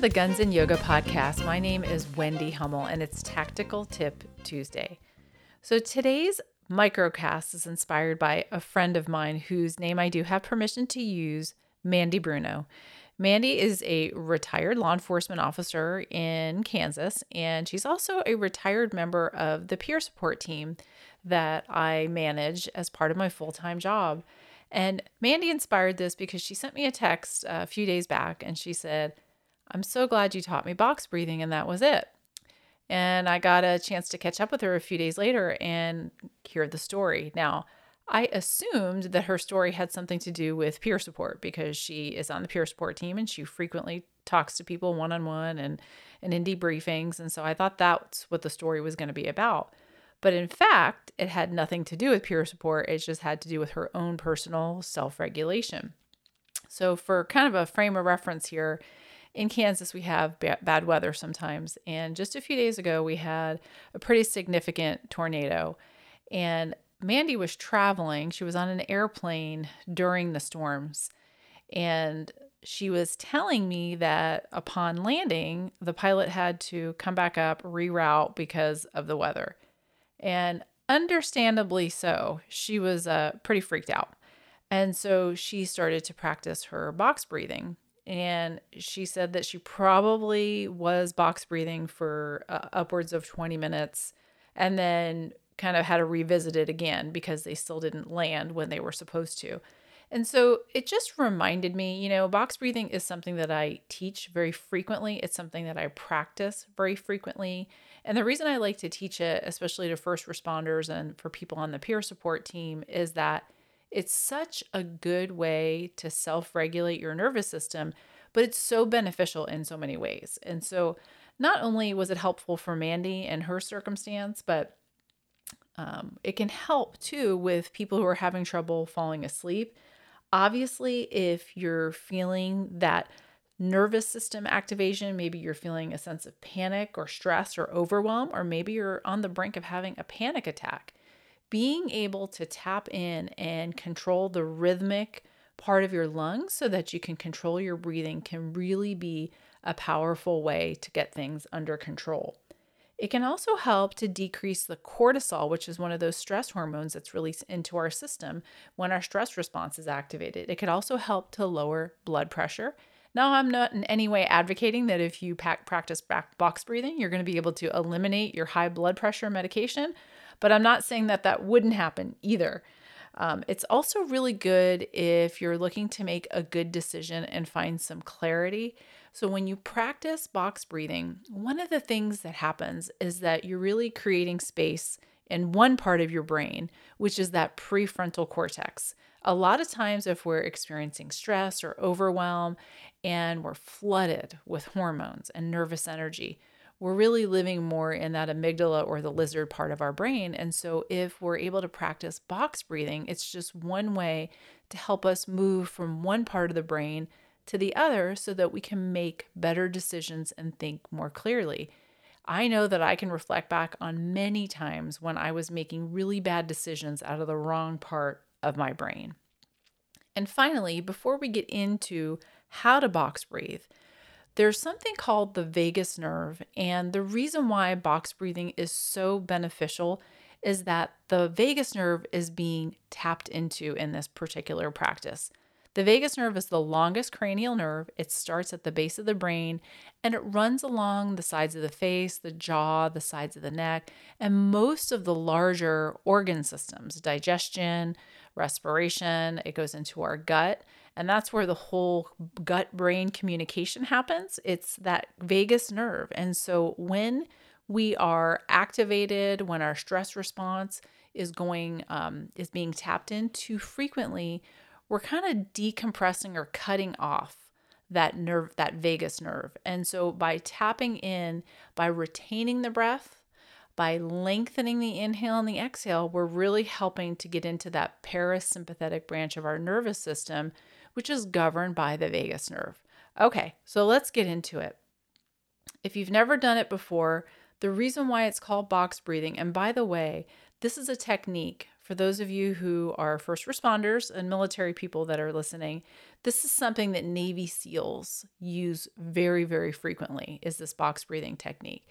to the Guns and Yoga podcast. My name is Wendy Hummell and it's Tactical Tip Tuesday. So today's microcast is inspired by a friend of mine whose name I do have permission to use, Mandy Bruno. Mandy is a retired law enforcement officer in Kansas, and she's also a retired member of the peer support team that I manage as part of my full time job. And Mandy inspired this because she sent me a text uh, a few days back and she said, I'm so glad you taught me box breathing, and that was it. And I got a chance to catch up with her a few days later and hear the story. Now, I assumed that her story had something to do with peer support because she is on the peer support team and she frequently talks to people one on one and in debriefings. And so I thought that's what the story was going to be about. But in fact, it had nothing to do with peer support. It just had to do with her own personal self regulation. So, for kind of a frame of reference here, in Kansas, we have ba- bad weather sometimes. And just a few days ago, we had a pretty significant tornado. And Mandy was traveling, she was on an airplane during the storms. And she was telling me that upon landing, the pilot had to come back up, reroute because of the weather. And understandably so, she was uh, pretty freaked out. And so she started to practice her box breathing and she said that she probably was box breathing for uh, upwards of 20 minutes and then kind of had to revisit it again because they still didn't land when they were supposed to. And so it just reminded me, you know, box breathing is something that I teach very frequently. It's something that I practice very frequently. And the reason I like to teach it, especially to first responders and for people on the peer support team, is that it's such a good way to self regulate your nervous system, but it's so beneficial in so many ways. And so, not only was it helpful for Mandy and her circumstance, but um, it can help too with people who are having trouble falling asleep. Obviously, if you're feeling that nervous system activation, maybe you're feeling a sense of panic or stress or overwhelm, or maybe you're on the brink of having a panic attack being able to tap in and control the rhythmic part of your lungs so that you can control your breathing can really be a powerful way to get things under control. It can also help to decrease the cortisol, which is one of those stress hormones that's released into our system when our stress response is activated. It can also help to lower blood pressure. Now, I'm not in any way advocating that if you practice box breathing, you're going to be able to eliminate your high blood pressure medication, but I'm not saying that that wouldn't happen either. Um, it's also really good if you're looking to make a good decision and find some clarity. So, when you practice box breathing, one of the things that happens is that you're really creating space in one part of your brain, which is that prefrontal cortex. A lot of times, if we're experiencing stress or overwhelm and we're flooded with hormones and nervous energy, we're really living more in that amygdala or the lizard part of our brain. And so, if we're able to practice box breathing, it's just one way to help us move from one part of the brain to the other so that we can make better decisions and think more clearly. I know that I can reflect back on many times when I was making really bad decisions out of the wrong part of my brain. And finally, before we get into how to box breathe, there's something called the vagus nerve, and the reason why box breathing is so beneficial is that the vagus nerve is being tapped into in this particular practice. The vagus nerve is the longest cranial nerve. It starts at the base of the brain and it runs along the sides of the face, the jaw, the sides of the neck, and most of the larger organ systems digestion, respiration. It goes into our gut. And that's where the whole gut brain communication happens. It's that vagus nerve. And so when we are activated, when our stress response is going, um, is being tapped in too frequently, we're kind of decompressing or cutting off that nerve, that vagus nerve. And so by tapping in, by retaining the breath, by lengthening the inhale and the exhale, we're really helping to get into that parasympathetic branch of our nervous system, which is governed by the vagus nerve. Okay, so let's get into it. If you've never done it before, the reason why it's called box breathing, and by the way, this is a technique for those of you who are first responders and military people that are listening, this is something that Navy SEALs use very, very frequently is this box breathing technique.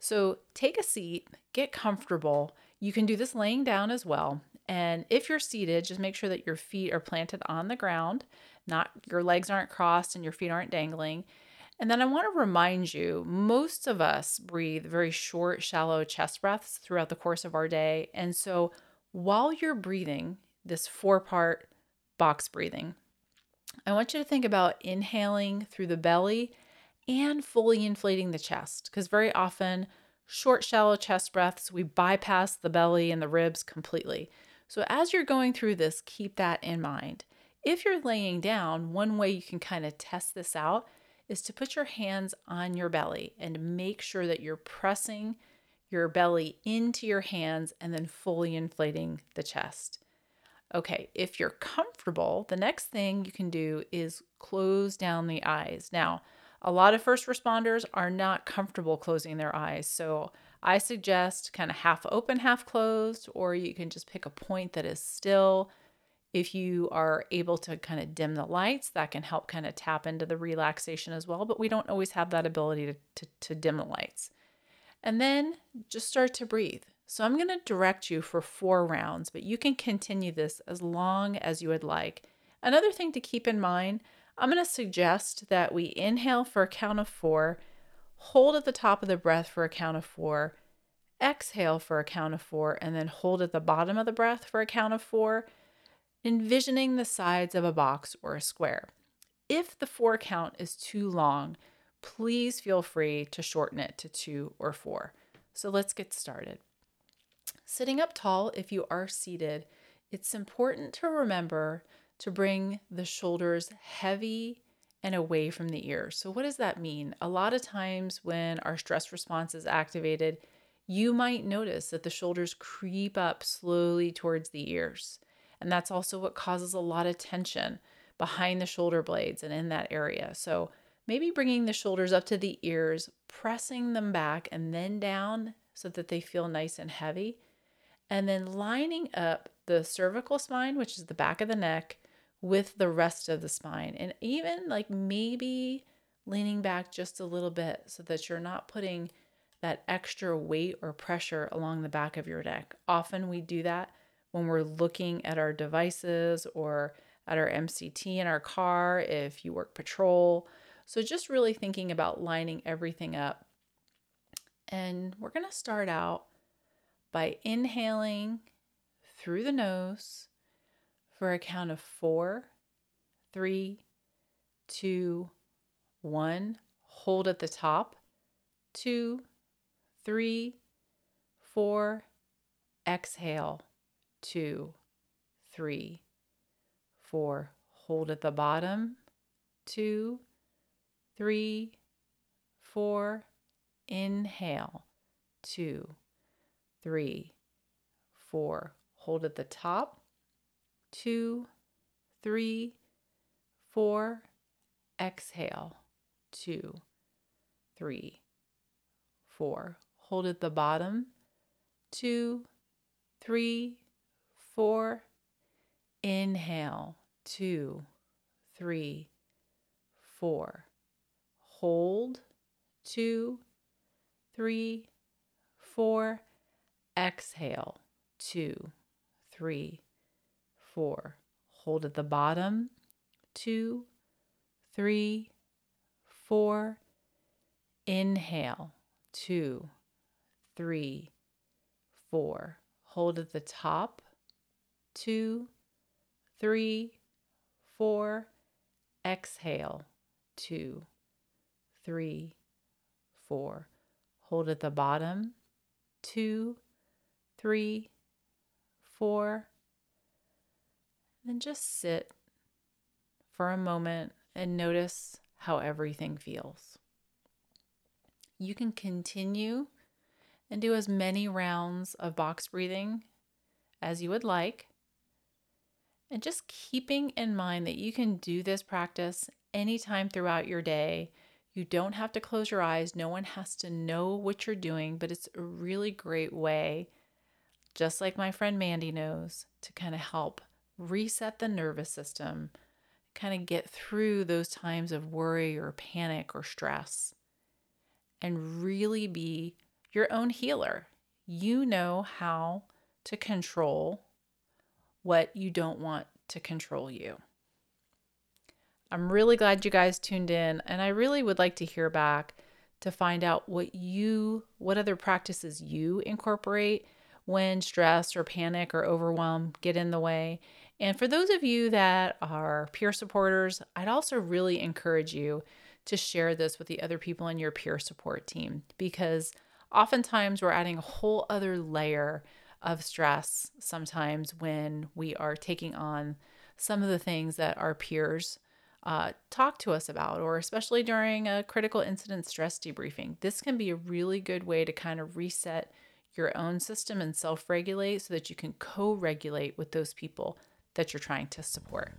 So take a seat, get comfortable. You can do this laying down as well. And if you're seated, just make sure that your feet are planted on the ground, not your legs aren't crossed and your feet aren't dangling. And then I want to remind you most of us breathe very short, shallow chest breaths throughout the course of our day. And so while you're breathing, this four part box breathing, I want you to think about inhaling through the belly and fully inflating the chest because very often, short, shallow chest breaths, we bypass the belly and the ribs completely. So, as you're going through this, keep that in mind. If you're laying down, one way you can kind of test this out is to put your hands on your belly and make sure that you're pressing your belly into your hands and then fully inflating the chest. Okay, if you're comfortable, the next thing you can do is close down the eyes. Now, a lot of first responders are not comfortable closing their eyes. So I suggest kind of half open, half closed, or you can just pick a point that is still if you are able to kind of dim the lights, that can help kind of tap into the relaxation as well. But we don't always have that ability to, to, to dim the lights. And then just start to breathe. So I'm going to direct you for four rounds, but you can continue this as long as you would like. Another thing to keep in mind I'm going to suggest that we inhale for a count of four, hold at the top of the breath for a count of four, exhale for a count of four, and then hold at the bottom of the breath for a count of four envisioning the sides of a box or a square. If the four count is too long, please feel free to shorten it to two or four. So let's get started. Sitting up tall, if you are seated, it's important to remember to bring the shoulders heavy and away from the ears. So, what does that mean? A lot of times when our stress response is activated, you might notice that the shoulders creep up slowly towards the ears. And that's also what causes a lot of tension behind the shoulder blades and in that area. So maybe bringing the shoulders up to the ears, pressing them back and then down so that they feel nice and heavy. And then lining up the cervical spine, which is the back of the neck, with the rest of the spine. And even like maybe leaning back just a little bit so that you're not putting that extra weight or pressure along the back of your neck. Often we do that when we're looking at our devices or at our MCT in our car, if you work patrol. So, just really thinking about lining everything up. And we're going to start out by inhaling through the nose for a count of four, three, two, one. Hold at the top. Two, three, four. Exhale two, three, four. Hold at the bottom, two, three, four. Inhale, two, three, four. Hold at the top, two, three, four. Exhale, two, three, four. Hold at the bottom, two, three, four. Inhale, two, three, four. Hold, two, three, four. Exhale, two, three, four. Hold at the bottom, two, three, four. Inhale, two, three, four. Hold at the top, two, three, four. Exhale, two, three, four. Hold at the bottom, two, three, four. Then just sit for a moment and notice how everything feels. You can continue and do as many rounds of box breathing as you would like. And just keeping in mind that you can do this practice anytime throughout your day. You don't have to close your eyes. No one has to know what you're doing, but it's a really great way just like my friend Mandy knows, to kind of help reset the nervous system, kind of get through those times of worry or panic or stress, and really be your own healer. You know how to control what you don't want to control you. I'm really glad you guys tuned in, and I really would like to hear back to find out what you, what other practices you incorporate when stress or panic or overwhelm get in the way. And for those of you that are peer supporters, I'd also really encourage you to share this with the other people in your peer support team because oftentimes we're adding a whole other layer of stress sometimes when we are taking on some of the things that our peers uh, talk to us about, or especially during a critical incident stress debriefing. This can be a really good way to kind of reset your own system and self regulate so that you can co regulate with those people that you're trying to support.